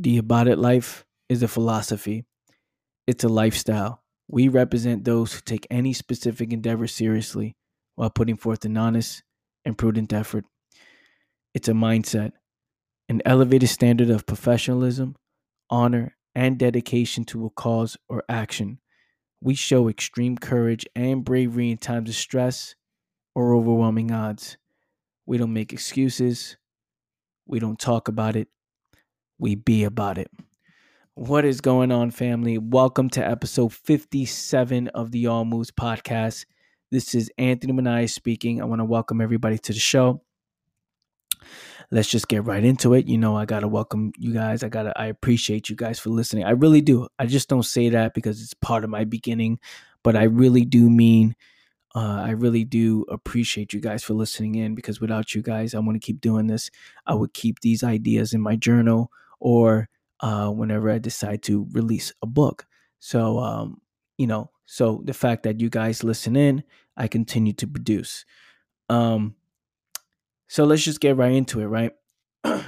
The About It life is a philosophy, it's a lifestyle. We represent those who take any specific endeavor seriously while putting forth an honest and prudent effort. It's a mindset, an elevated standard of professionalism, honor, and dedication to a cause or action. We show extreme courage and bravery in times of stress or overwhelming odds. We don't make excuses. We don't talk about it. We be about it. What is going on, family? Welcome to episode 57 of the All Moves podcast. This is Anthony Manai speaking. I want to welcome everybody to the show. Let's just get right into it. You know, I got to welcome you guys. I got to, I appreciate you guys for listening. I really do. I just don't say that because it's part of my beginning, but I really do mean, uh, I really do appreciate you guys for listening in because without you guys, I want to keep doing this. I would keep these ideas in my journal or uh, whenever I decide to release a book. So, um, you know, so the fact that you guys listen in, I continue to produce. Um, so let's just get right into it, right?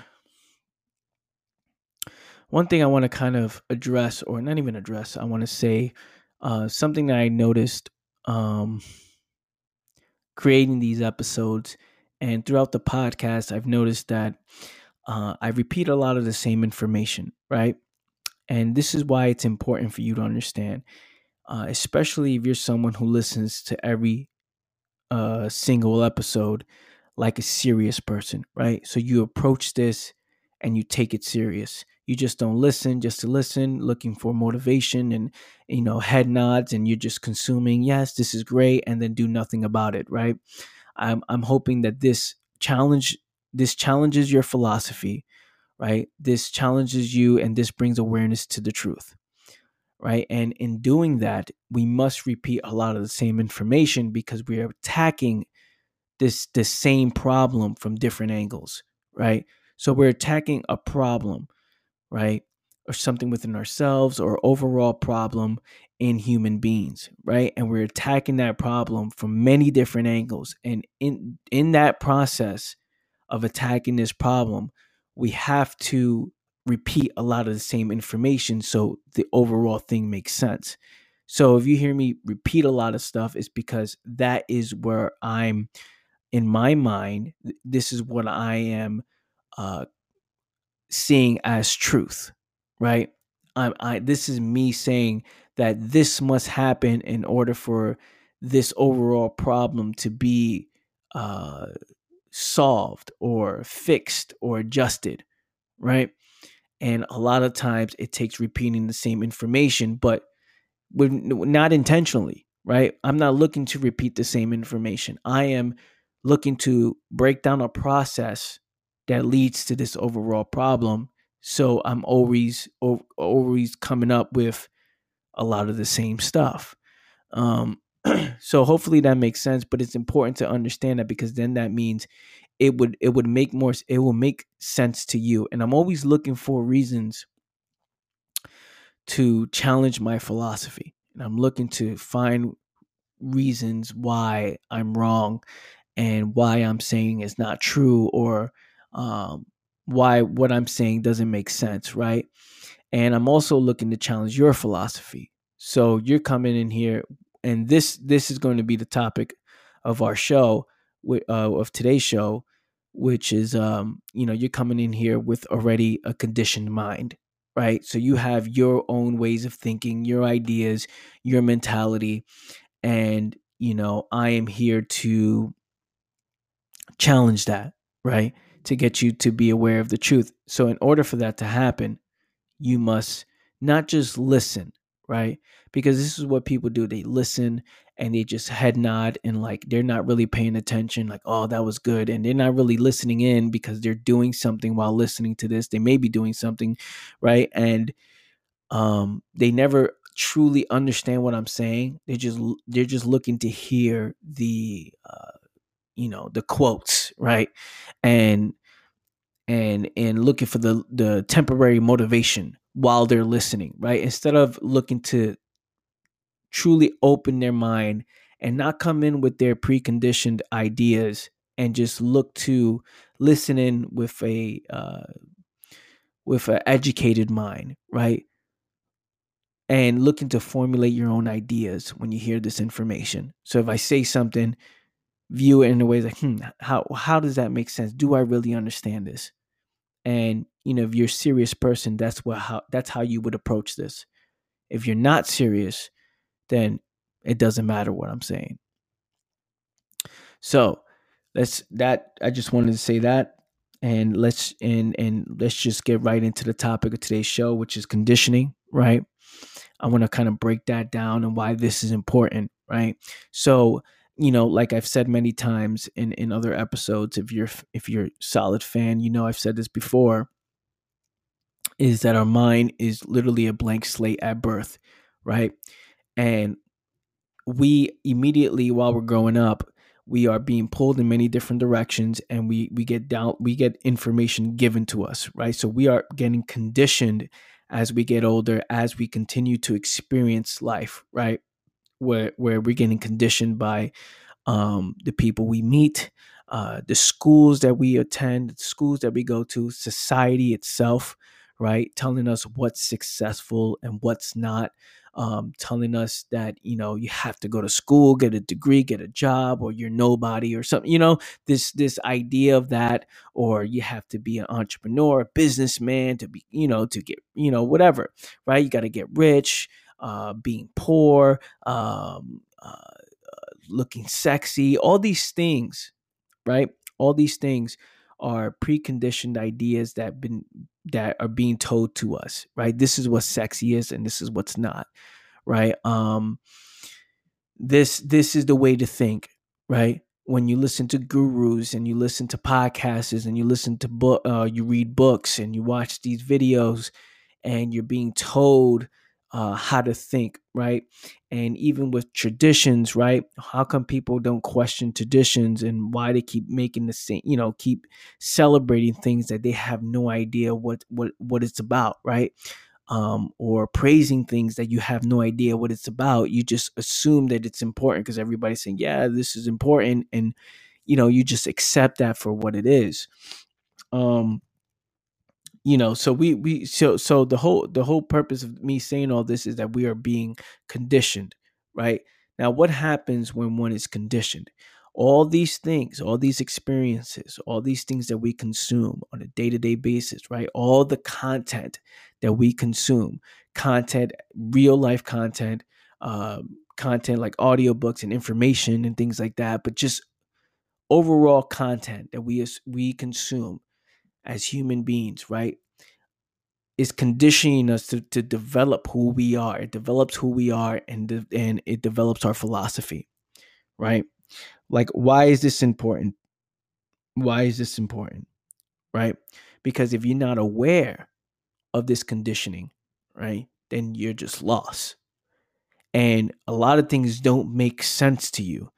One thing I want to kind of address, or not even address, I want to say uh, something that I noticed um, creating these episodes and throughout the podcast, I've noticed that uh, I repeat a lot of the same information, right? And this is why it's important for you to understand, uh, especially if you're someone who listens to every uh, single episode like a serious person, right? So you approach this and you take it serious. You just don't listen just to listen, looking for motivation and you know head nods, and you're just consuming. Yes, this is great, and then do nothing about it, right? I'm I'm hoping that this challenge this challenges your philosophy, right? This challenges you and this brings awareness to the truth, right? And in doing that, we must repeat a lot of the same information because we are attacking this the same problem from different angles, right? So we're attacking a problem, right? Or something within ourselves or overall problem in human beings, right? And we're attacking that problem from many different angles. And in in that process, of attacking this problem, we have to repeat a lot of the same information so the overall thing makes sense. So if you hear me repeat a lot of stuff, it's because that is where I'm in my mind, this is what I am uh, seeing as truth, right? I'm, I this is me saying that this must happen in order for this overall problem to be uh, solved or fixed or adjusted, right? And a lot of times it takes repeating the same information, but not intentionally, right? I'm not looking to repeat the same information. I am looking to break down a process that leads to this overall problem. So I'm always always coming up with a lot of the same stuff. Um, so hopefully that makes sense but it's important to understand that because then that means it would it would make more it will make sense to you. And i'm always looking for reasons to challenge my philosophy. And i'm looking to find reasons why i'm wrong and why i'm saying is not true or um, why what i'm saying doesn't make sense right? And i'm also looking to challenge your philosophy. So you're coming in here and this this is going to be the topic of our show uh, of today's show which is um you know you're coming in here with already a conditioned mind right? So you have your own ways of thinking your ideas your mentality and you know i am here to challenge that right? To get you to be aware of the truth. So in order for that to happen you must not just listen right? Because this is what people do they listen and they just head nod and like they're not really paying attention like oh that was good and they're not really listening in because they're doing something while listening to this they may be doing something right? And um they never truly understand what i'm saying They're just they're just looking to hear the uh you know the quotes right? And and and looking for the the temporary motivation while they're listening right instead of looking to truly open their mind and not come in with their preconditioned ideas and just look to listen in with a uh, with an educated mind, right? And looking to formulate your own ideas when you hear this information. So if I say something, view it in a way like, hmm, how how does that make sense? Do I really understand this? And you know, if you're a serious person, that's what how that's how you would approach this. If you're not serious, then it doesn't matter what I'm saying. So let's that I just wanted to say that and let's and and let's just get right into the topic of today's show which is conditioning right i want to kind of break that down and why this is important right so you know like i've said many times in in other episodes if you're if you're a solid fan you know i've said this before is that our mind is literally a blank slate at birth right? And we immediately while we're growing up we are being pulled in many different directions and we we get down we get information given to us right? So we are getting conditioned as we get older as we continue to experience life right? Where where we're getting conditioned by um, the people we meet uh, the schools that we attend the schools that we go to society itself right telling us what's successful and what's not um, telling us that you know you have to go to school, get a degree, get a job, or you're nobody or something. You know this this idea of that, or you have to be an entrepreneur, a businessman to be you know to get you know whatever, right? You got to get rich, uh, being poor, um, uh, looking sexy, all these things, right? All these things are preconditioned ideas that been that are being told to us, right? This is what sexy is and this is what's not, right? Um this this is the way to think, right? When you listen to gurus and you listen to podcasts and you listen to book uh, you read books and you watch these videos and you're being told uh, how to think, right? And even with traditions, right? How come people don't question traditions and why they keep making the same, you know, keep celebrating things that they have no idea what what what it's about, right? Um, or praising things that you have no idea what it's about. You just assume that it's important because everybody's saying, "Yeah, this is important," and you know, you just accept that for what it is. Um, you know so we we so so the whole the whole purpose of me saying all this is that we are being conditioned right? Now what happens when one is conditioned? All these things all these experiences all these things that we consume on a day-to-day basis right? All the content that we consume content real life content uh, content like audiobooks and information and things like that but just overall content that we we consume as human beings, right? Is conditioning us to, to develop who we are. It develops who we are and, de- and it develops our philosophy, right? Like, why is this important? Why is this important, right? Because if you're not aware of this conditioning, right, then you're just lost. And a lot of things don't make sense to you.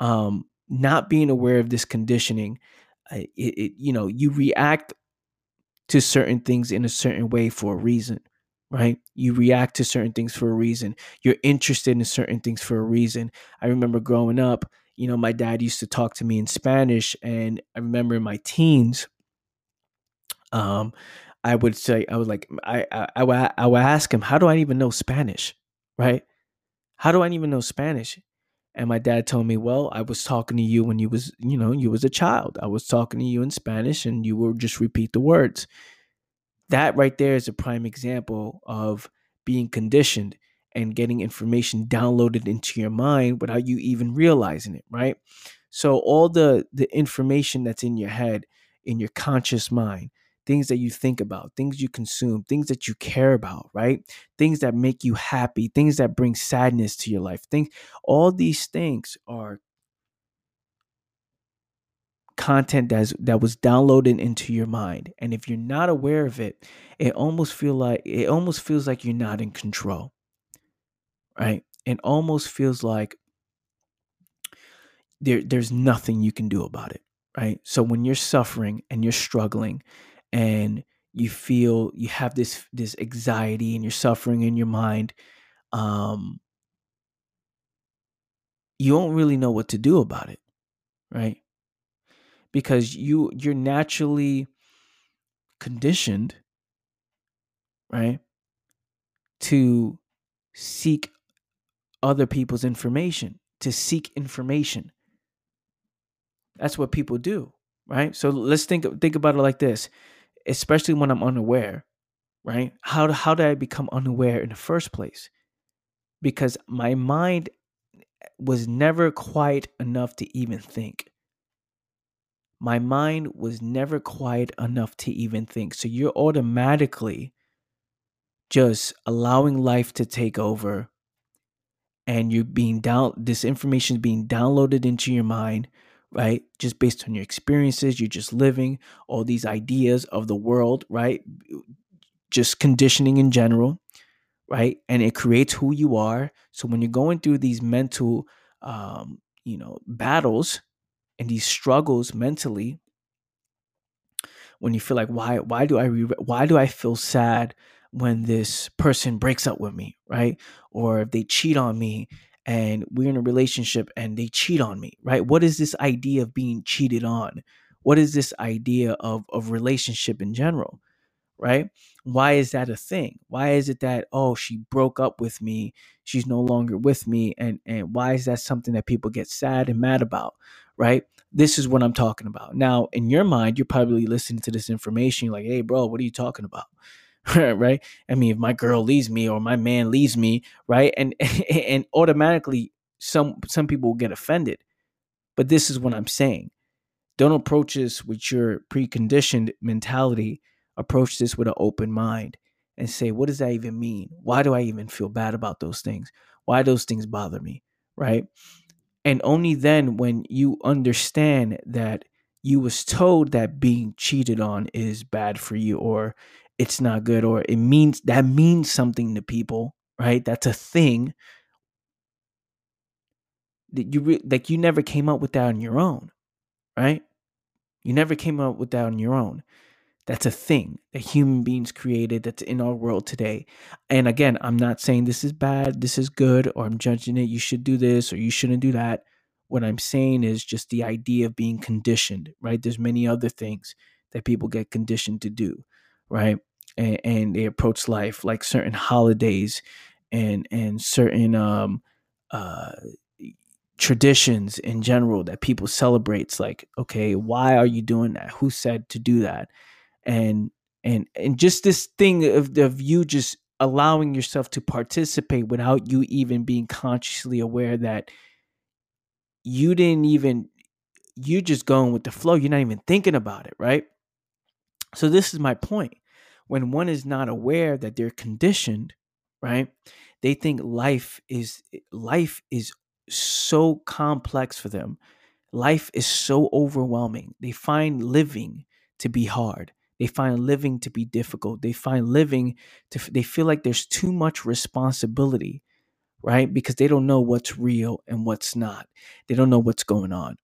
Um, not being aware of this conditioning it, it, you know you react to certain things in a certain way for a reason right? You react to certain things for a reason. You're interested in certain things for a reason. I remember growing up you know my dad used to talk to me in spanish and i remember in my teens um i would say i was like i i, I, would, I would ask him how do i even know spanish? Right? How do i even know spanish and my dad told me, "Well, I was talking to you when you was, you know, you was a child. I was talking to you in Spanish and you would just repeat the words." That right there is a prime example of being conditioned and getting information downloaded into your mind without you even realizing it, right? So all the the information that's in your head, in your conscious mind, things that you think about, things you consume, things that you care about, right? Things that make you happy, things that bring sadness to your life. Think all these things are content that's that was downloaded into your mind. And if you're not aware of it, it almost feel like it almost feels like you're not in control. Right? It almost feels like there there's nothing you can do about it right? So when you're suffering and you're struggling and you feel you have this this anxiety and you're suffering in your mind um you don't really know what to do about it right because you you're naturally conditioned right? To seek other people's information, to seek information. That's what people do, right? So let's think think about it like this, especially when I'm unaware, right? How how did I become unaware in the first place? Because my mind was never quiet enough to even think. My mind was never quiet enough to even think. So you're automatically just allowing life to take over and you're being down this information is being downloaded into your mind right? Just based on your experiences you're just living all these ideas of the world right? Just conditioning in general right? And it creates who you are. So when you're going through these mental um, you know battles and these struggles mentally when you feel like why why do i re- why do i feel sad when this person breaks up with me, right? Or if they cheat on me and we're in a relationship and they cheat on me, right? What is this idea of being cheated on? What is this idea of, of relationship in general, right? Why is that a thing? Why is it that, oh, she broke up with me, she's no longer with me, and, and why is that something that people get sad and mad about, right? This is what I'm talking about. Now, in your mind, you're probably listening to this information, you're like, hey, bro, what are you talking about? right? I mean, if my girl leaves me or my man leaves me, right? And and automatically some some people will get offended. But this is what I'm saying. Don't approach this with your preconditioned mentality. Approach this with an open mind and say, what does that even mean? Why do I even feel bad about those things? Why those things bother me? Right? And only then when you understand that you was told that being cheated on is bad for you or it's not good or it means that means something to people, right? That's a thing that you re- like you never came up with that on your own, right? You never came up with that on your own. That's a thing that human beings created that's in our world today. And again, I'm not saying this is bad, this is good, or I'm judging it, you should do this or you shouldn't do that. What I'm saying is just the idea of being conditioned, right? There's many other things that people get conditioned to do right? And, and they approach life like certain holidays and and certain um, uh, traditions in general that people celebrates. Like, okay, why are you doing that? Who said to do that? And and and just this thing of of you just allowing yourself to participate without you even being consciously aware that you didn't even you just going with the flow you're not even thinking about it right so this is my point when one is not aware that they're conditioned, right? They think life is life is so complex for them. Life is so overwhelming. They find living to be hard. They find living to be difficult. They find living to they feel like there's too much responsibility, right? Because they don't know what's real and what's not. They don't know what's going on,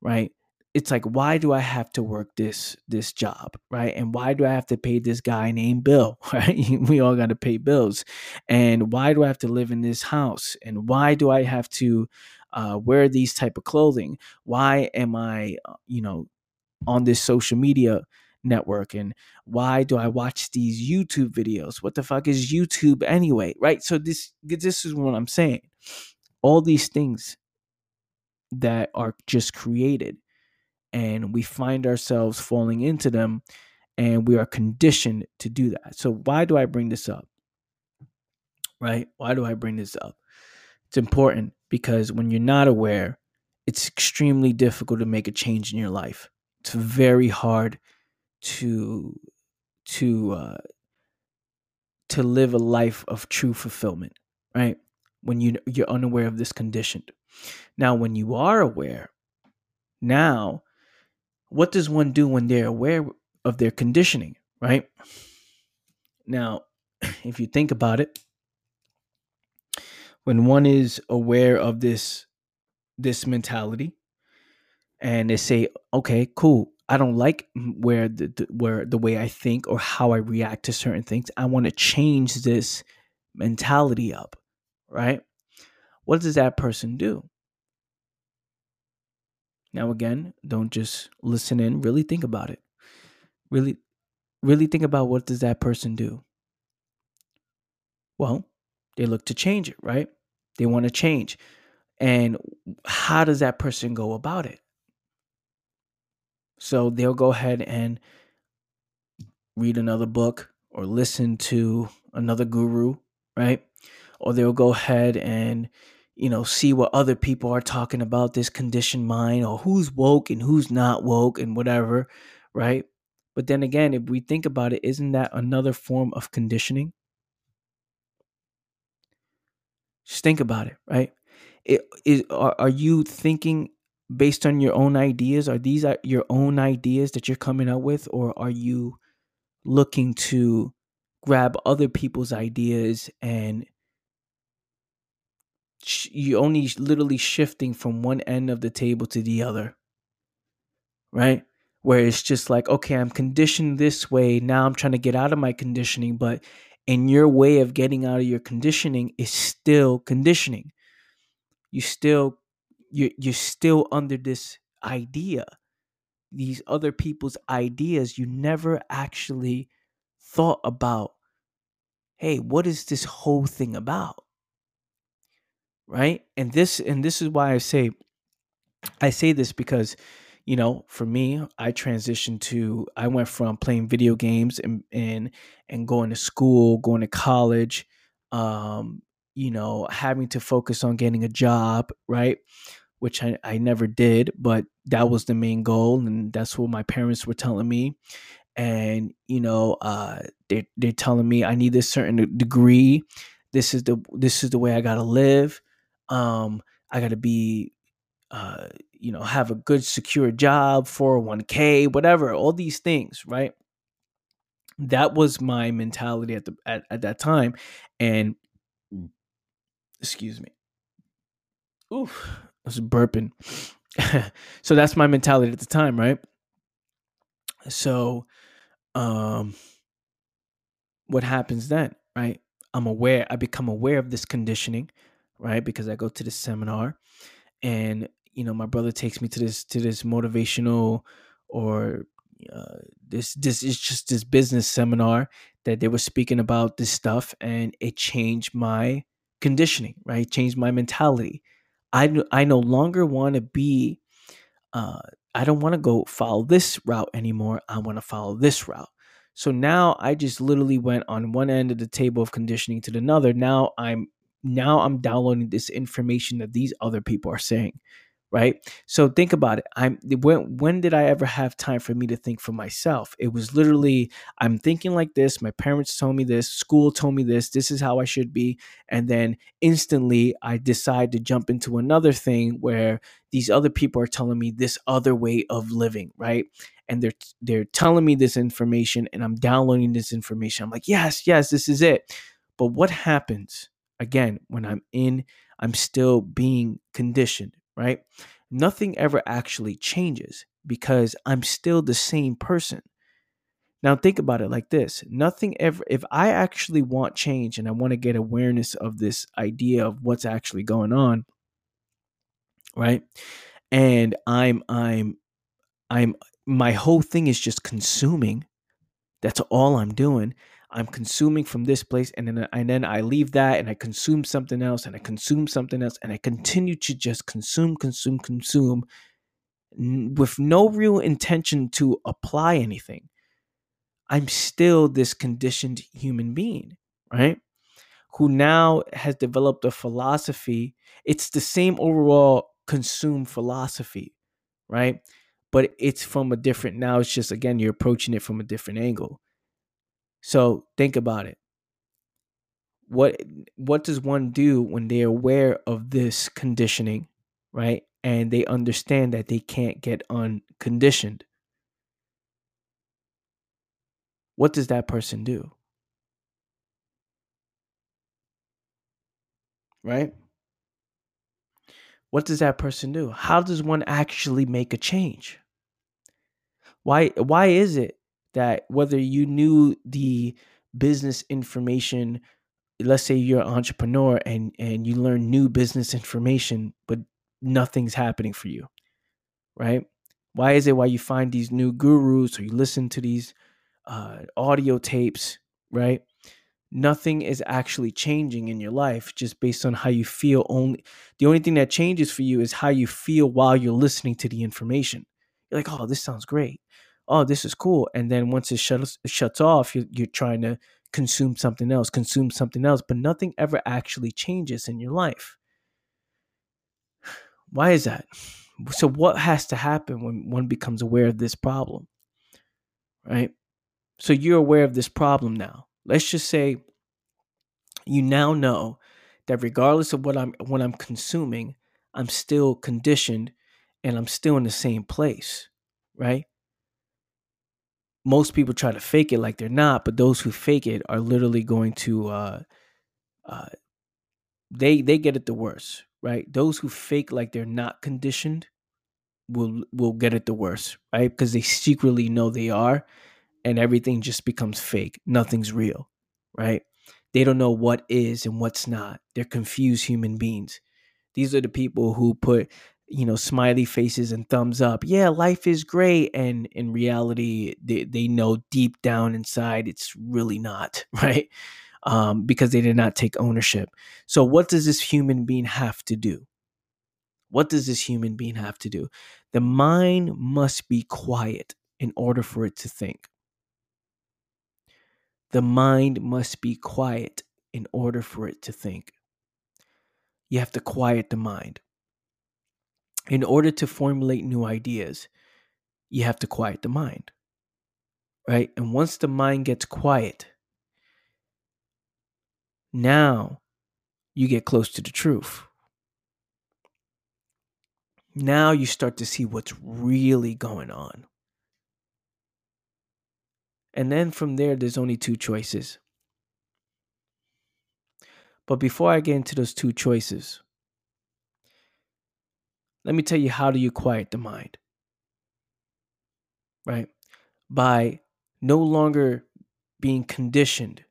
right? It's like why do i have to work this this job right? And why do i have to pay this guy named bill right? We all got to pay bills. And why do i have to live in this house? And why do i have to uh, wear these type of clothing? Why am i uh, you know on this social media network? And why do i watch these youtube videos? What the fuck is youtube anyway right? So this this is what i'm saying. All these things that are just created and we find ourselves falling into them and we are conditioned to do that. So, why do I bring this up? Right? Why do I bring this up? It's important because when you're not aware, it's extremely difficult to make a change in your life. It's very hard to to uh, to live a life of true fulfillment, right? When you you're unaware of this condition. Now, when you are aware, now what does one do when they're aware of their conditioning, right? Now, if you think about it, when one is aware of this this mentality and they say, "Okay, cool. I don't like where the, the where the way I think or how I react to certain things. I want to change this mentality up." Right? What does that person do? Now, again, don't just listen in, really think about it. Really, really think about what does that person do? Well, they look to change it, right? They want to change. And how does that person go about it? So they'll go ahead and read another book or listen to another guru, right? Or they'll go ahead and, you know, see what other people are talking about this conditioned mind or who's woke and who's not woke and whatever, right? But then again, if we think about it, isn't that another form of conditioning? Just think about it, right? It, is, are, are you thinking based on your own ideas? Are these uh, your own ideas that you're coming up with, or are you looking to grab other people's ideas and sh- you only literally shifting from one end of the table to the other, right? Where it's just like, okay, I'm conditioned this way. Now I'm trying to get out of my conditioning, but in your way of getting out of your conditioning is still conditioning. You still you're, you're still under this idea these other people's ideas you never actually thought about hey what is this whole thing about right and this and this is why i say i say this because you know for me i transitioned to i went from playing video games and and and going to school going to college um you know having to focus on getting a job right which I, I never did, but that was the main goal, and that's what my parents were telling me. And you know, uh, they they're telling me I need this certain degree. This is the this is the way I gotta live. Um, I gotta be, uh, you know, have a good secure job, four hundred oh one k, whatever, all these things, right? That was my mentality at the at, at that time, and excuse me. Oof, I was burping. so that's my mentality at the time, right? So, um, what happens then, right? I'm aware, I become aware of this conditioning, right? Because I go to this seminar and, you know, my brother takes me to this, to this motivational or uh, this, this is just this business seminar that they were speaking about this stuff and it changed my conditioning, right? changed my mentality I I no longer want to be uh I don't want to go follow this route anymore. I want to follow this route. So now I just literally went on one end of the table of conditioning to the another. Now I'm now I'm downloading this information that these other people are saying right? So think about it. I'm when when did i ever have time for me to think for myself? It was literally i'm thinking like this my parents told me this school told me this this is how i should be and then instantly i decide to jump into another thing where these other people are telling me this other way of living right? And they're they're telling me this information and i'm downloading this information. I'm like yes yes this is it. But what happens again when i'm in i'm still being conditioned right? Nothing ever actually changes because I'm still the same person. Now, think about it like this nothing ever, if I actually want change and I want to get awareness of this idea of what's actually going on, right? And I'm, I'm, I'm, my whole thing is just consuming. That's all I'm doing. I'm consuming from this place and then and then I leave that and I consume something else and I consume something else and I continue to just consume consume consume with no real intention to apply anything. I'm still this conditioned human being, right? Who now has developed a philosophy. It's the same overall consume philosophy, right? But it's from a different now it's just again you're approaching it from a different angle so think about it. What what does one do when they're aware of this conditioning, right? And they understand that they can't get unconditioned. What does that person do? Right? What does that person do? How does one actually make a change? Why why is it that whether you knew the business information let's say you're an entrepreneur and and you learn new business information but nothing's happening for you right? Why is it why you find these new gurus or you listen to these uh, audio tapes right? Nothing is actually changing in your life just based on how you feel. Only the only thing that changes for you is how you feel while you're listening to the information. You're like oh this sounds great oh this is cool. And then once it shuts it shuts off you're, you're trying to consume something else consume something else but nothing ever actually changes in your life. Why is that? So what has to happen when one becomes aware of this problem right? So you're aware of this problem now. Let's just say you now know that regardless of what I'm what I'm consuming, I'm still conditioned and I'm still in the same place, right? Most people try to fake it like they're not, but those who fake it are literally going to uh, uh, they they get it the worst, right? Those who fake like they're not conditioned will will get it the worst, right? Because they secretly know they are, and everything just becomes fake. Nothing's real, right? They don't know what is and what's not. They're confused human beings. These are the people who put, you know, smiley faces and thumbs up. Yeah, life is great. And in reality, they, they know deep down inside it's really not, right? Um, because they did not take ownership. So, what does this human being have to do? What does this human being have to do? The mind must be quiet in order for it to think. The mind must be quiet in order for it to think. You have to quiet the mind. In order to formulate new ideas, you have to quiet the mind. Right? And once the mind gets quiet, now you get close to the truth. Now you start to see what's really going on. And then from there, there's only two choices. But before I get into those two choices, let me tell you how do you quiet the mind? Right? By no longer being conditioned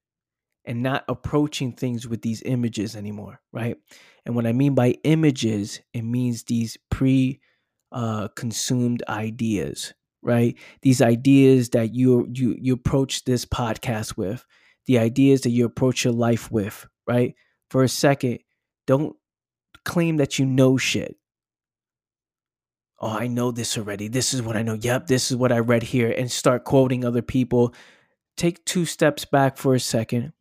and not approaching things with these images anymore, right? And what I mean by images, it means these pre uh, consumed ideas, right? These ideas that you you you approach this podcast with, the ideas that you approach your life with, right? For a second, don't claim that you know shit. Oh, I know this already. This is what I know. Yep, this is what I read here and start quoting other people. Take two steps back for a second,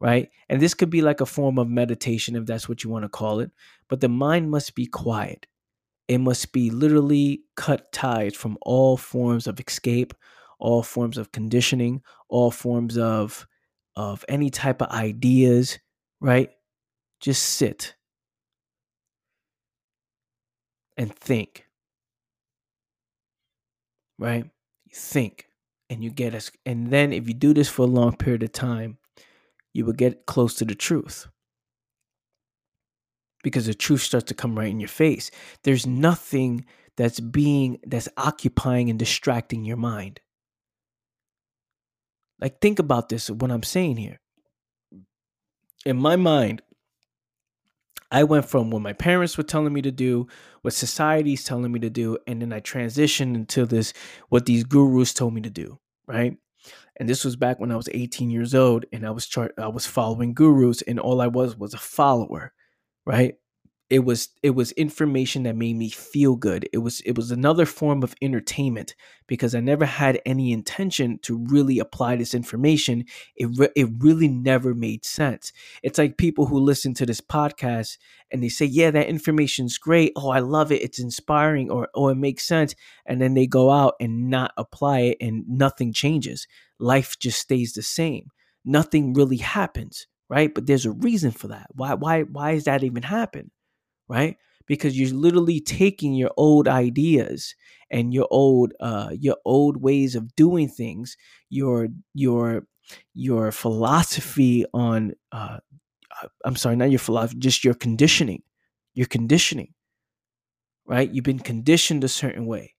right? And this could be like a form of meditation if that's what you want to call it, but the mind must be quiet it must be literally cut ties from all forms of escape, all forms of conditioning, all forms of of any type of ideas, right? Just sit and think. Right? You think and you get us and then if you do this for a long period of time, you will get close to the truth because the truth starts to come right in your face. There's nothing that's being, that's occupying and distracting your mind. Like, think about this, what I'm saying here. In my mind, I went from what my parents were telling me to do, what society's telling me to do, and then I transitioned into this, what these gurus told me to do, right? And this was back when I was 18 years old, and I was chart, I was following gurus, and all I was was a follower right? It was it was information that made me feel good. It was it was another form of entertainment because I never had any intention to really apply this information. It re- it really never made sense. It's like people who listen to this podcast and they say, "Yeah, that information's great. Oh, I love it. It's inspiring or oh, it makes sense." And then they go out and not apply it and nothing changes. Life just stays the same. Nothing really happens right? But there's a reason for that. Why why why is that even happen? Right? Because you're literally taking your old ideas and your old uh your old ways of doing things, your your your philosophy on uh I'm sorry, not your philosophy, just your conditioning. Your conditioning. Right? You've been conditioned a certain way.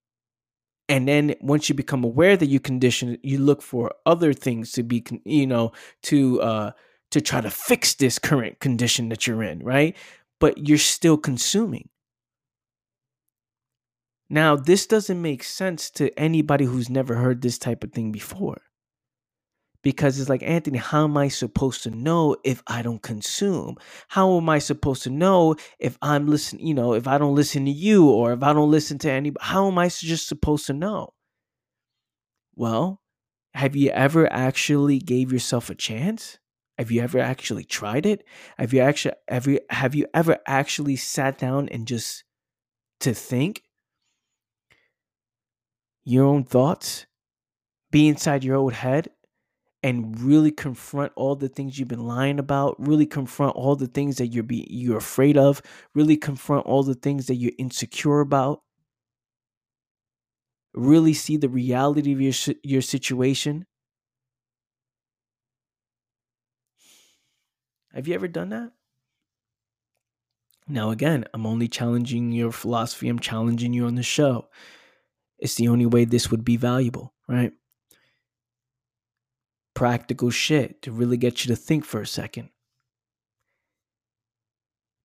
And then once you become aware that you condition, you look for other things to be, you know, to uh, to try to fix this current condition that you're in, right? But you're still consuming. Now, this doesn't make sense to anybody who's never heard this type of thing before. because it's like anthony how am i supposed to know if i don't consume how am i supposed to know if i'm listening you know if i don't listen to you or if i don't listen to anybody how am i just supposed to know well have you ever actually gave yourself a chance have you ever actually tried it? Have you actually have you have you ever actually sat down and just to think your own thoughts be inside your own head and really confront all the things you've been lying about really confront all the things that you're be you're afraid of really confront all the things that you're insecure about? Really see the reality of your your situation have you ever done that? Now again i'm only challenging your philosophy. I'm challenging you on the show. It's the only way this would be valuable right? Practical shit to really get you to think for a second.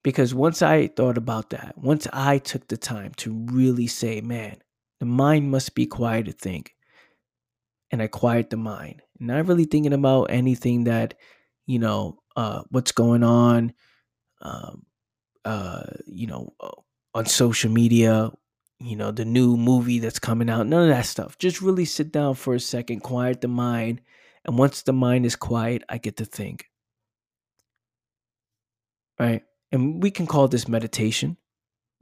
Because once I thought about that, once I took the time to really say, man, the mind must be quiet to think, and I quiet the mind, not really thinking about anything that, you know, uh, what's going on, um, uh, you know, uh, on social media, you know, the new movie that's coming out, none of that stuff. Just really sit down for a second, quiet the mind, and once the mind is quiet, I get to think. Right? And we can call this meditation,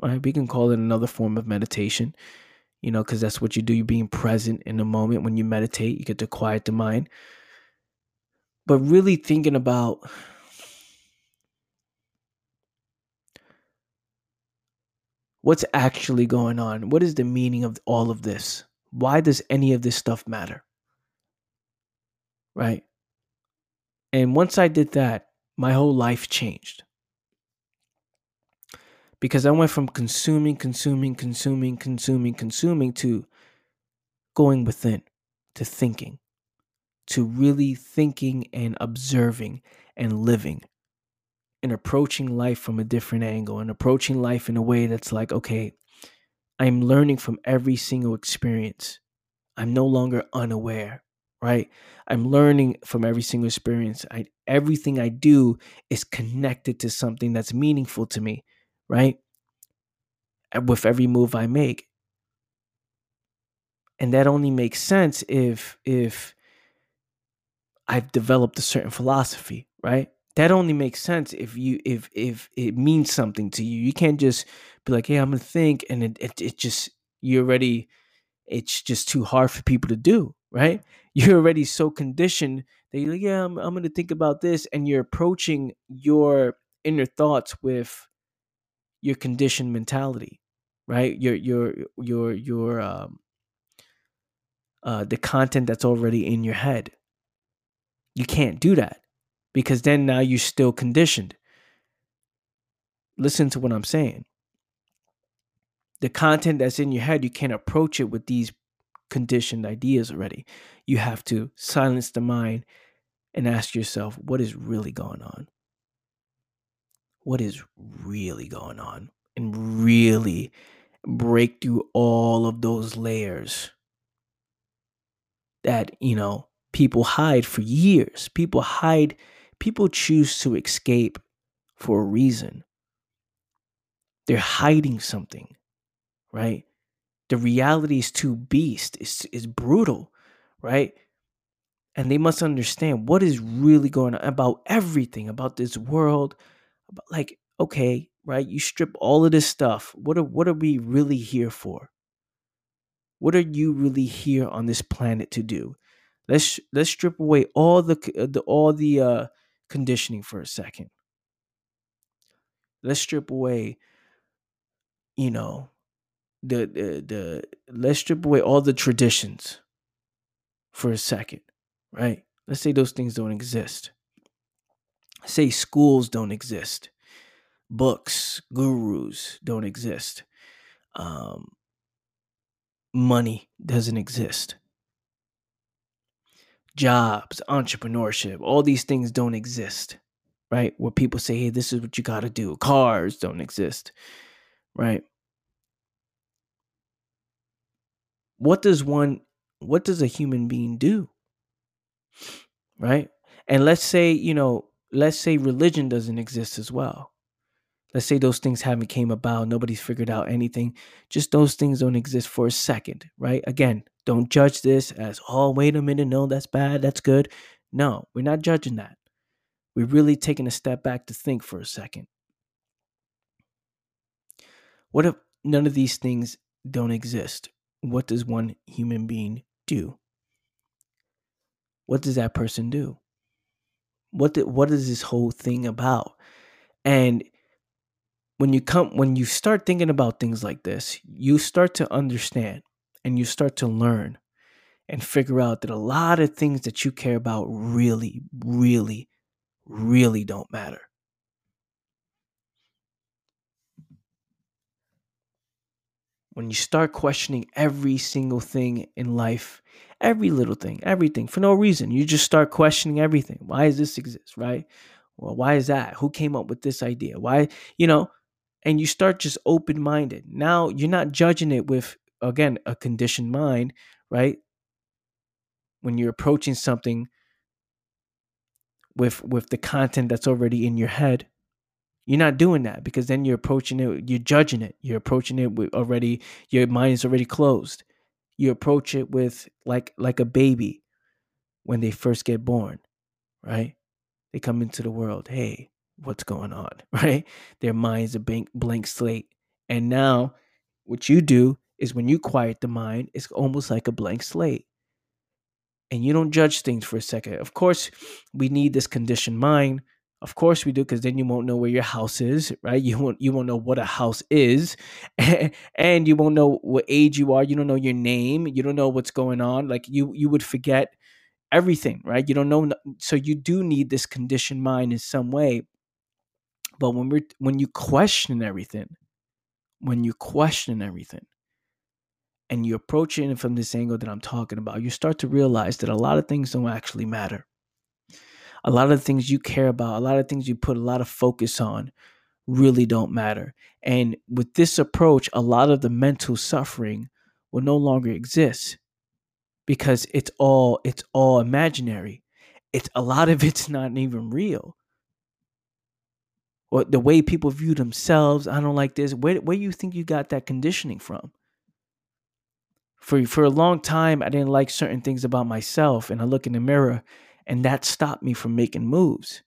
right? We can call it another form of meditation, you know, because that's what you do. You're being present in the moment when you meditate, you get to quiet the mind. But really thinking about what's actually going on. What is the meaning of all of this? Why does any of this stuff matter? right? And once I did that, my whole life changed. Because I went from consuming, consuming, consuming, consuming, consuming to going within, to thinking, to really thinking and observing and living and approaching life from a different angle and approaching life in a way that's like, okay, I'm learning from every single experience. I'm no longer unaware right? I'm learning from every single experience. I everything I do is connected to something that's meaningful to me, right? Eh, with every move I make. And that only makes sense if if I've developed a certain philosophy, right? That only makes sense if you if if it means something to you. You can't just be like, "Hey, I'm gonna think," and it it, it just you're already it's just too hard for people to do, right? You're already so conditioned that you're like, yeah, I'm, I'm to think about this. And you're approaching your inner thoughts with your conditioned mentality, right? Your, your, your, your, um, uh, the content that's already in your head. You can't do that because then now you're still conditioned. Listen to what I'm saying. The content that's in your head, you can't approach it with these conditioned ideas already. You have to silence the mind and ask yourself, what is really going on? What is really going on? And really break through all of those layers that, you know, people hide for years. People hide, people choose to escape for a reason. They're hiding something, right? the reality is too beast it's, is brutal right and they must understand what is really going on about everything about this world about like okay right you strip all of this stuff what are what are we really here for what are you really here on this planet to do let's let's strip away all the, uh, the all the uh conditioning for a second let's strip away you know the the, the let's strip away all the traditions for a second, right? Let's say those things don't exist. Say schools don't exist. Books, gurus don't exist. Um, money doesn't exist. Jobs, entrepreneurship, all these things don't exist, right? Where people say, hey, this is what you got to do. Cars don't exist, right? what does one what does a human being do right? And let's say, you know, let's say religion doesn't exist as well. Let's say those things haven't came about, nobody's figured out anything. Just those things don't exist for a second, right? Again, don't judge this as, oh, wait a minute, no, that's bad, that's good. No, we're not judging that. We're really taking a step back to think for a second. What if none of these things don't exist? What does one human being do? What does that person do? What the, what is this whole thing about? And when you come when you start thinking about things like this, you start to understand and you start to learn and figure out that a lot of things that you care about really really really don't matter. When you start questioning every single thing in life, every little thing, everything for no reason, you just start questioning everything. Why does this exist, right? Well, why is that? Who came up with this idea? Why, you know, and you start just open minded. Now you're not judging it with, again, a conditioned mind, right? When you're approaching something with with the content that's already in your head you're not doing that because then you're approaching it you're judging it you're approaching it with already your mind is already closed you approach it with like like a baby when they first get born right they come into the world hey what's going on, right? Their mind's a blank, blank slate. And now, what you do is when you quiet the mind, it's almost like a blank slate. And you don't judge things for a second. Of course, we need this conditioned mind. Of course we do, because then you won't know where your house is, right? You won't you won't know what a house is, and you won't know what age you are. You don't know your name. You don't know what's going on. Like you you would forget everything, right? You don't know. So you do need this conditioned mind in some way. But when we're when you question everything, when you question everything, and you approach it from this angle that I'm talking about, you start to realize that a lot of things don't actually matter. A lot of things you care about, a lot of things you put a lot of focus on, really don't matter. And with this approach, a lot of the mental suffering will no longer exist because it's all it's all imaginary. It's a lot of it's not even real or the way people view themselves. I don't like this. Where where you think you got that conditioning from? For for a long time, I didn't like certain things about myself, and I look in the mirror, and that stopped me from making moves.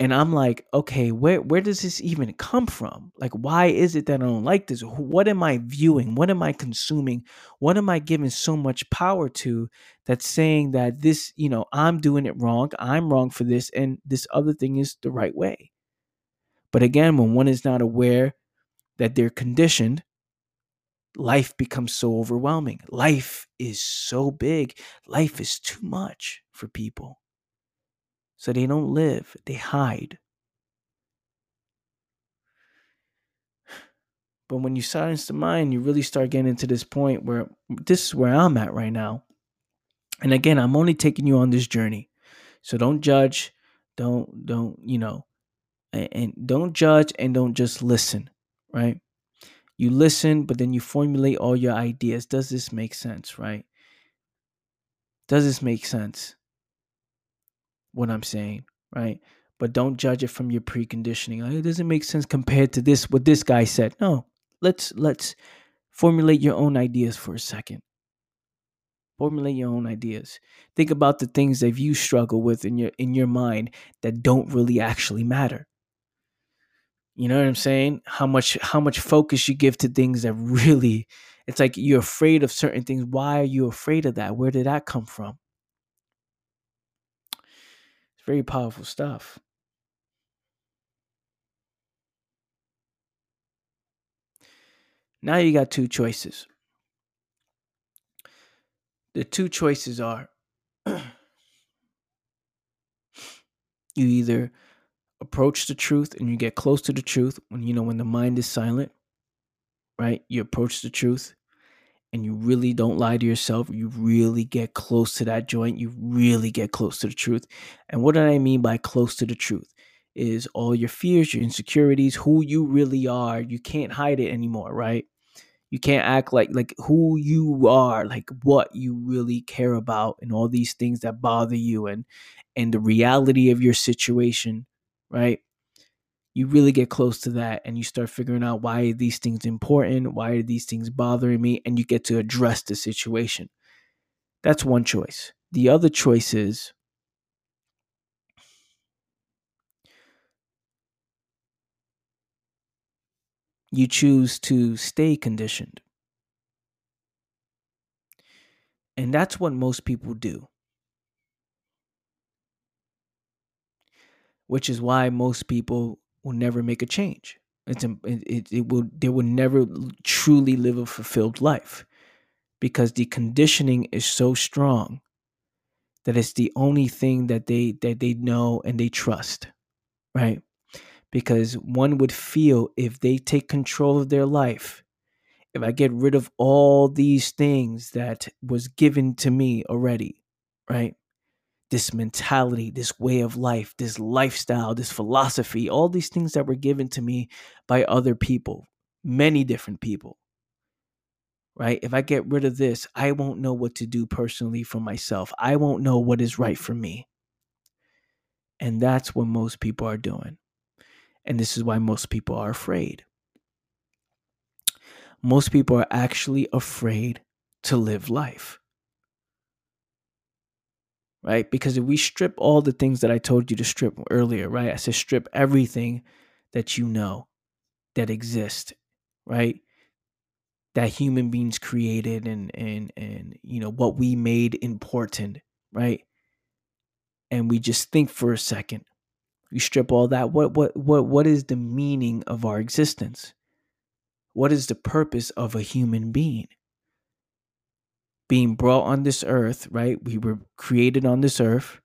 And I'm like, okay, where where does this even come from? Like, why is it that I don't like this? What am I viewing? What am I consuming? What am I giving so much power to that's saying that this, you know, I'm doing it wrong, I'm wrong for this, and this other thing is the right way? But again, when one is not aware that they're conditioned, life becomes so overwhelming. Life is so big. Life is too much for people. So they don't live, they hide. But when you silence the mind, you really start getting to this point where this is where I'm at right now. And again, I'm only taking you on this journey. So don't judge. Don't, don't, you know, and, and don't judge and don't just listen, right? You listen, but then you formulate all your ideas. Does this make sense, right? Does this make sense? What I'm saying, right? But don't judge it from your preconditioning. Oh, it doesn't make sense compared to this what this guy said. No, let's let's formulate your own ideas for a second. Formulate your own ideas. Think about the things that you struggle with in your in your mind that don't really actually matter. You know what I'm saying? How much how much focus you give to things that really it's like you're afraid of certain things. Why are you afraid of that? Where did that come from? It's very powerful stuff. Now you got two choices. The two choices are you either approach the truth and you get close to the truth when you know when the mind is silent right? You approach the truth and you really don't lie to yourself. You really get close to that joint. You really get close to the truth. And what do i mean by close to the truth? Is all your fears your insecurities who you really are. You can't hide it anymore right? You can't act like like who you are, like what you really care about and all these things that bother you and and the reality of your situation, right? You really get close to that and you start figuring out why are these things important, why are these things bothering me and you get to address the situation. That's one choice. The other choice is you choose to stay conditioned. And that's what most people do. Which is why most people will never make a change. It's it, it will they will never truly live a fulfilled life because the conditioning is so strong that it's the only thing that they that they know and they trust, right? because one would feel if they take control of their life if i get rid of all these things that was given to me already right this mentality this way of life this lifestyle this philosophy all these things that were given to me by other people many different people right if i get rid of this i won't know what to do personally for myself i won't know what is right for me and that's what most people are doing and this is why most people are afraid. Most people are actually afraid to live life. Right? Because if we strip all the things that I told you to strip earlier, right? I said strip everything that you know that exists, right? That human beings created and and and you know what we made important, right? And we just think for a second you strip all that what what what what is the meaning of our existence what is the purpose of a human being being brought on this earth right? We were created on this earth.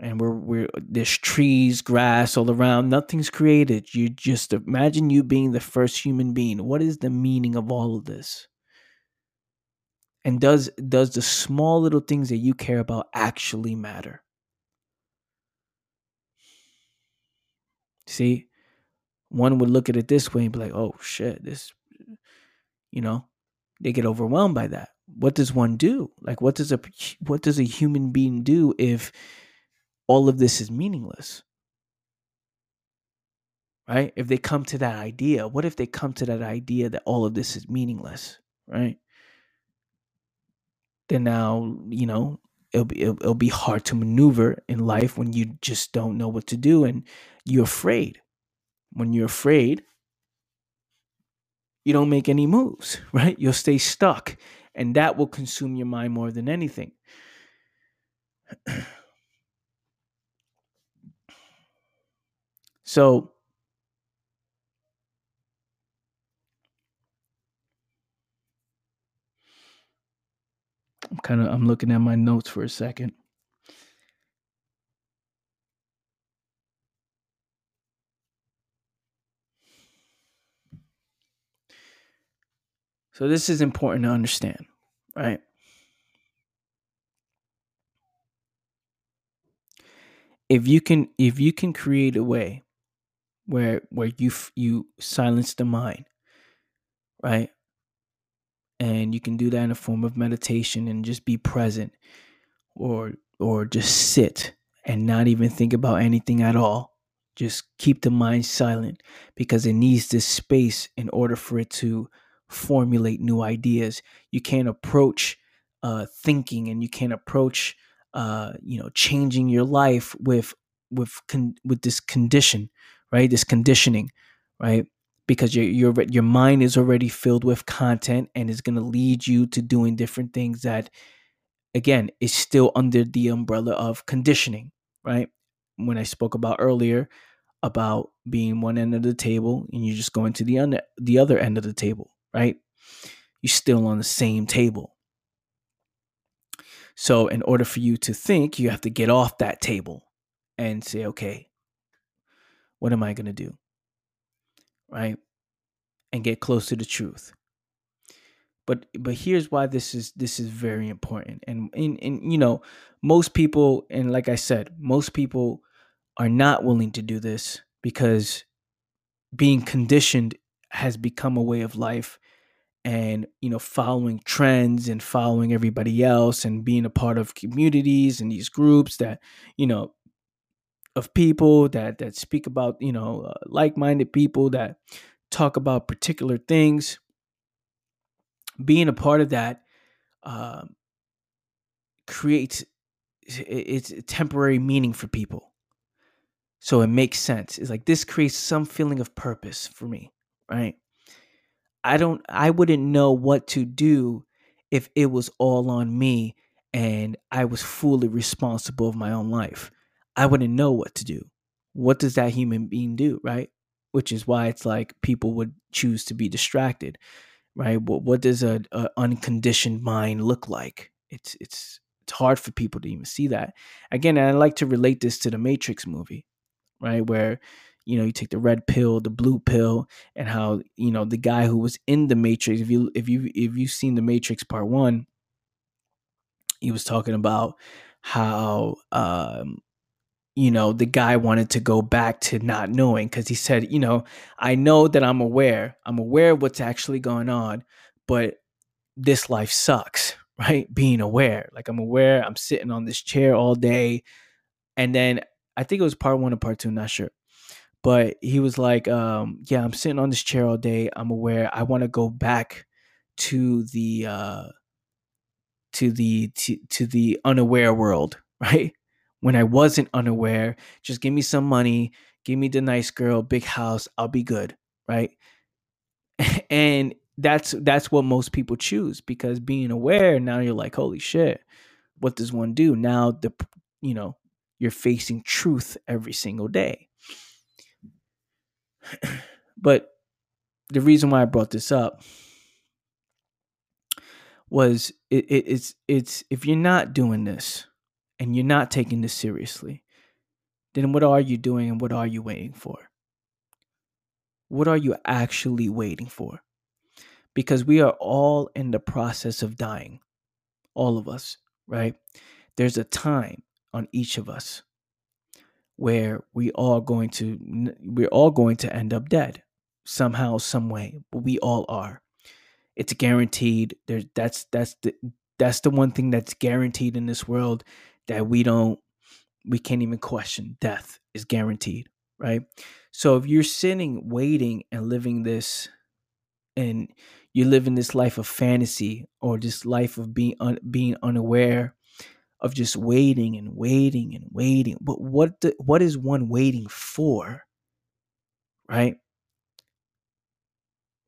And we're we're there's trees grass all around. Nothing's created. You just imagine you being the first human being. What is the meaning of all of this? And does does the small little things that you care about actually matter? See, one would look at it this way and be like, oh shit, this, you know, they get overwhelmed by that. What does one do? Like, what does a what does a human being do if all of this is meaningless? Right? If they come to that idea, what if they come to that idea that all of this is meaningless? Right? Then now, you know, it'll be it'll, it'll be hard to maneuver in life when you just don't know what to do and you're afraid. When you're afraid, you don't make any moves, right? You'll stay stuck, and that will consume your mind more than anything. so, I'm kind of I'm looking at my notes for a second. So this is important to understand, right? If you can if you can create a way where where you you silence the mind, right? And you can do that in a form of meditation and just be present or or just sit and not even think about anything at all. Just keep the mind silent because it needs this space in order for it to formulate new ideas. You can't approach uh, thinking and you can't approach uh, you know changing your life with with con- with this condition, right? This conditioning, right? Because your your your mind is already filled with content and is going to lead you to doing different things that again is still under the umbrella of conditioning, right? When I spoke about earlier about being one end of the table and you just going to the the other end of the table, right? You're still on the same table. So, in order for you to think, you have to get off that table and say, okay, what am I going to do? Right? And get close to the truth. But but here's why this is this is very important. And in and you know, most people and like I said, most people are not willing to do this because being conditioned has become a way of life and you know following trends and following everybody else and being a part of communities and these groups that you know of people that that speak about you know uh, like-minded people that talk about particular things. Being a part of that uh, creates it's temporary meaning for people. So it makes sense. It's like this creates some feeling of purpose for me right i don't i wouldn't know what to do if it was all on me and i was fully responsible of my own life. I wouldn't know what to do. What does that human being do right? Which is why it's like people would choose to be distracted right? What, what does a, a unconditioned mind look like? It's it's it's hard for people to even see that. Again i like to relate this to the matrix movie right? Where you know you take the red pill the blue pill and how you know the guy who was in the matrix if you if you if you've seen the matrix part one he was talking about how um you know the guy wanted to go back to not knowing because he said you know i know that i'm aware i'm aware of what's actually going on but this life sucks right? Being aware like i'm aware i'm sitting on this chair all day and then i think it was part one or part two not sure but he was like um yeah i'm sitting on this chair all day i'm aware i want to go back to the uh to the to, to the unaware world right when I wasn't unaware. Just give me some money, give me the nice girl, big house, I'll be good, right? and that's that's what most people choose because being aware now you're like, holy shit, what does one do? Now the you know, you're facing truth every single day. But the reason why I brought this up was it, it, it's it's if you're not doing this, and you're not taking this seriously, then what are you doing and what are you waiting for? What are you actually waiting for? Because we are all in the process of dying, all of us, right? There's a time on each of us where we are going to we're all going to end up dead somehow some way but we all are. It's guaranteed there's that's that's the that's the one thing that's guaranteed in this world that we don't we can't even question death is guaranteed right? So if you're sitting waiting and living this and you're living this life of fantasy or this life of being un, being unaware of just waiting and waiting and waiting but what the, what is one waiting for right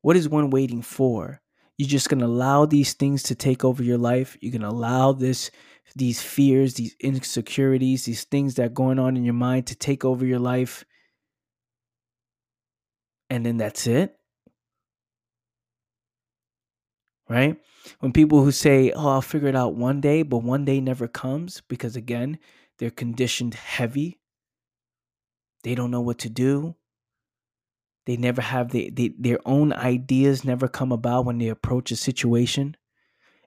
what is one waiting for you're just going to allow these things to take over your life you're going to allow this these fears, these insecurities, these things that are going on in your mind to take over your life. And then that's it. Right? When people who say, Oh, I'll figure it out one day, but one day never comes because, again, they're conditioned heavy. They don't know what to do. They never have the, they, their own ideas never come about when they approach a situation.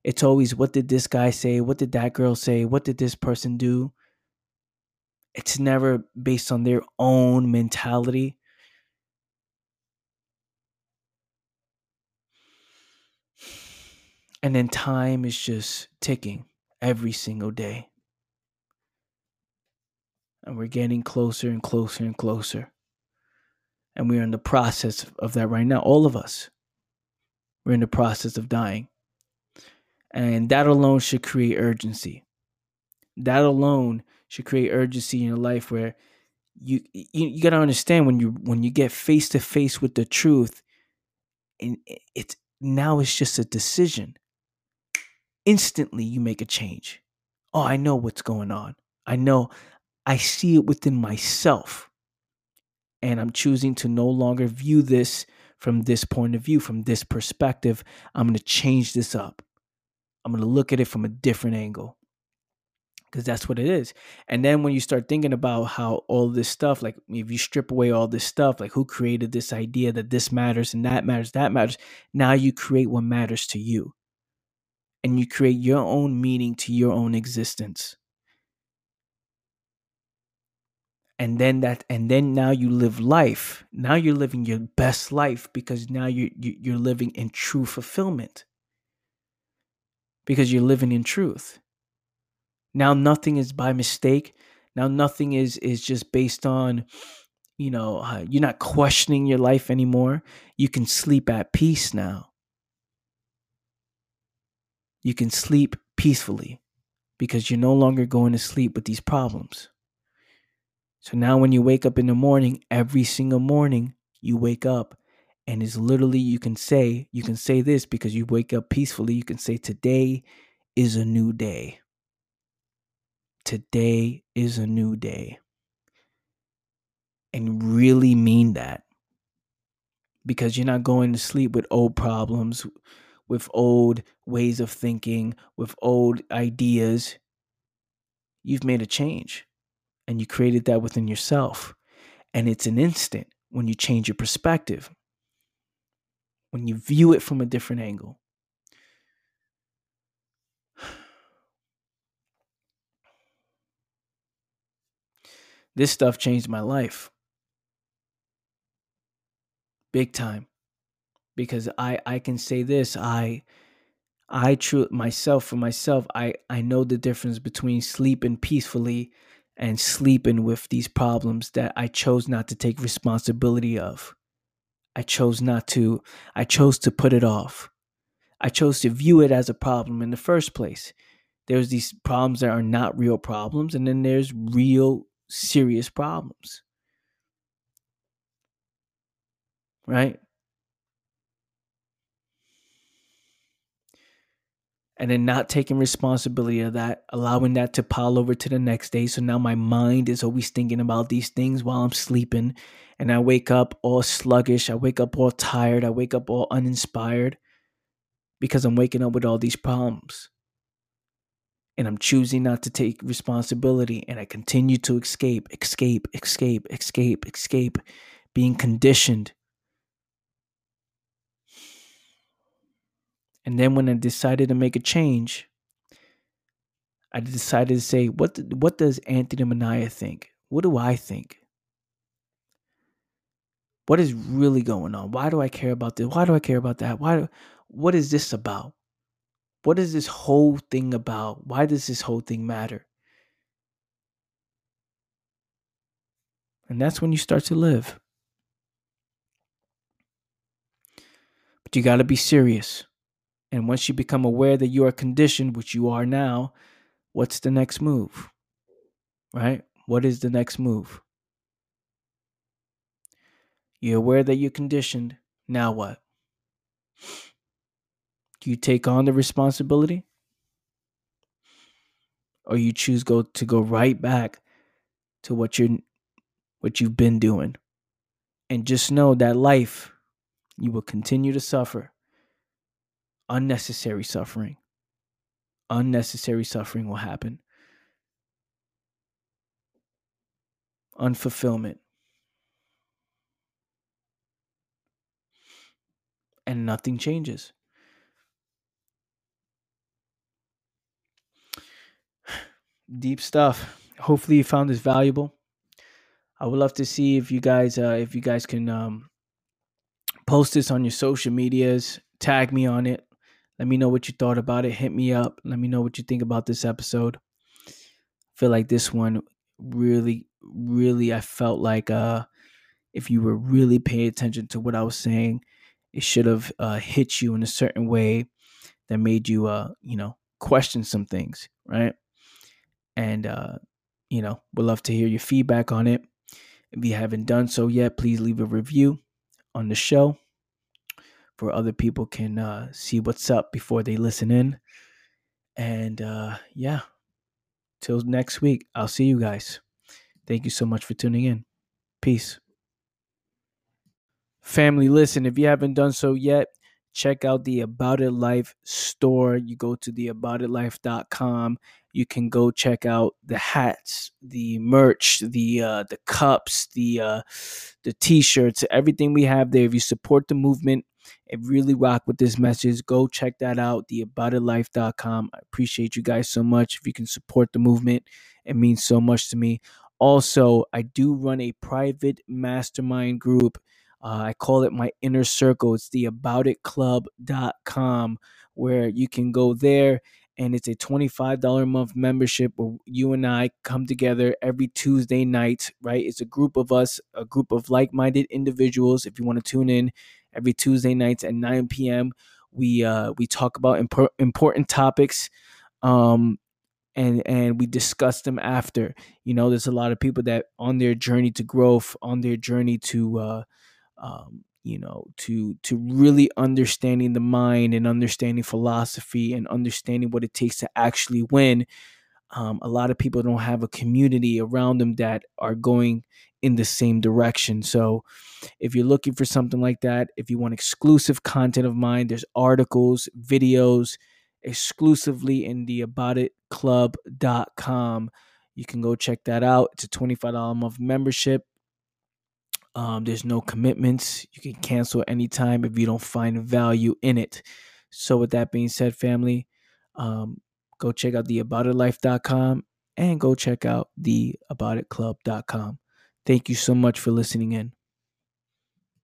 It's always what did this guy say? What did that girl say? What did this person do? It's never based on their own mentality. And then time is just ticking every single day. And we're getting closer and closer and closer. And we're in the process of that right now. All of us. We're in the process of dying. And that alone should create urgency. That alone should create urgency in your life where you you, you got to understand when you when you get face to face with the truth and it's now it's just a decision. Instantly you make a change. Oh, I know what's going on. I know I see it within myself. And I'm choosing to no longer view this from this point of view, from this perspective. I'm going to change this up. I'm going to look at it from a different angle because that's what it is. And then when you start thinking about how all this stuff, like if you strip away all this stuff, like who created this idea that this matters and that matters, that matters, now you create what matters to you. And you create your own meaning to your own existence. and then that and then now you live life. Now you're living your best life because now you you're living in true fulfillment. Because you're living in truth. Now nothing is by mistake. Now nothing is is just based on you know uh, you're not questioning your life anymore. You can sleep at peace now you can sleep peacefully because you're no longer going to sleep with these problems so now when you wake up in the morning, every single morning, you wake up and it's literally you can say, you can say this because you wake up peacefully. You can say, Today is a new day. Today is a new day. And really mean that because you're not going to sleep with old problems, with old ways of thinking, with old ideas. You've made a change and you created that within yourself. And it's an instant when you change your perspective, when you view it from a different angle. This stuff changed my life big time because I I can say this I I true myself for myself I I know the difference between sleeping peacefully and sleeping with these problems that I chose not to take responsibility of. I chose not to, I chose to put it off. I chose to view it as a problem in the first place. There's these problems that are not real problems, and then there's real serious problems. Right? And then not taking responsibility of that, allowing that to pile over to the next day. So now my mind is always thinking about these things while I'm sleeping. And I wake up all sluggish. I wake up all tired. I wake up all uninspired because I'm waking up with all these problems. And I'm choosing not to take responsibility. And I continue to escape, escape, escape, escape, escape, being conditioned And then when I decided to make a change, I decided to say, what what does Anthony Manaya think? What do I think? What is really going on? Why do I care about this? Why do I care about that? Why do, what is this about? What is this whole thing about? Why does this whole thing matter? And that's when you start to live. But you got to be serious. And once you become aware that you are conditioned, which you are now, what's the next move? Right? What is the next move? You're aware that you're conditioned. Now what? Do you take on the responsibility? Or you choose go to go right back to what you're what you've been doing. And just know that life you will continue to suffer unnecessary suffering. Unnecessary suffering will happen. Unfulfillment. And nothing changes. Deep stuff. Hopefully you found this valuable. I would love to see if you guys uh, if you guys can um, post this on your social medias, tag me on it. Let me know what you thought about it. Hit me up. Let me know what you think about this episode. I feel like this one really, really, I felt like uh, if you were really paying attention to what I was saying, it should have uh, hit you in a certain way that made you, uh, you know, question some things, right? And, uh, you know, would love to hear your feedback on it. If you haven't done so yet, please leave a review on the show for other people can uh, see what's up before they listen in. And uh, yeah, till next week, I'll see you guys. Thank you so much for tuning in. Peace. Family, listen, if you haven't done so yet, check out the About It Life store. You go to the aboutitlife.com. You can go check out the hats, the merch, the uh, the cups, the uh, the t-shirts, everything we have there. If you support the movement, it really rock with this message. Go check that out, the aboutitlife.com. I appreciate you guys so much. If you can support the movement, it means so much to me. Also, I do run a private mastermind group. Uh, I call it my inner circle. It's the aboutitclub.com where you can go there and it's a $25 a month membership where you and I come together every Tuesday night, right? It's a group of us, a group of like minded individuals. If you want to tune in every Tuesday nights at 9 p.m., we uh, we talk about imp- important topics. Um, and and we discuss them after you know there's a lot of people that on their journey to growth on their journey to uh, um, you know to to really understanding the mind and understanding philosophy and understanding what it takes to actually win um, a lot of people don't have a community around them that are going in the same direction so if you're looking for something like that if you want exclusive content of mine there's articles videos exclusively in the aboutitclub.com you can go check that out it's a $25 a month membership um, there's no commitments. You can cancel anytime if you don't find value in it. So, with that being said, family, um, go check out the aboutitlife.com and go check out the aboutitclub.com. Thank you so much for listening in.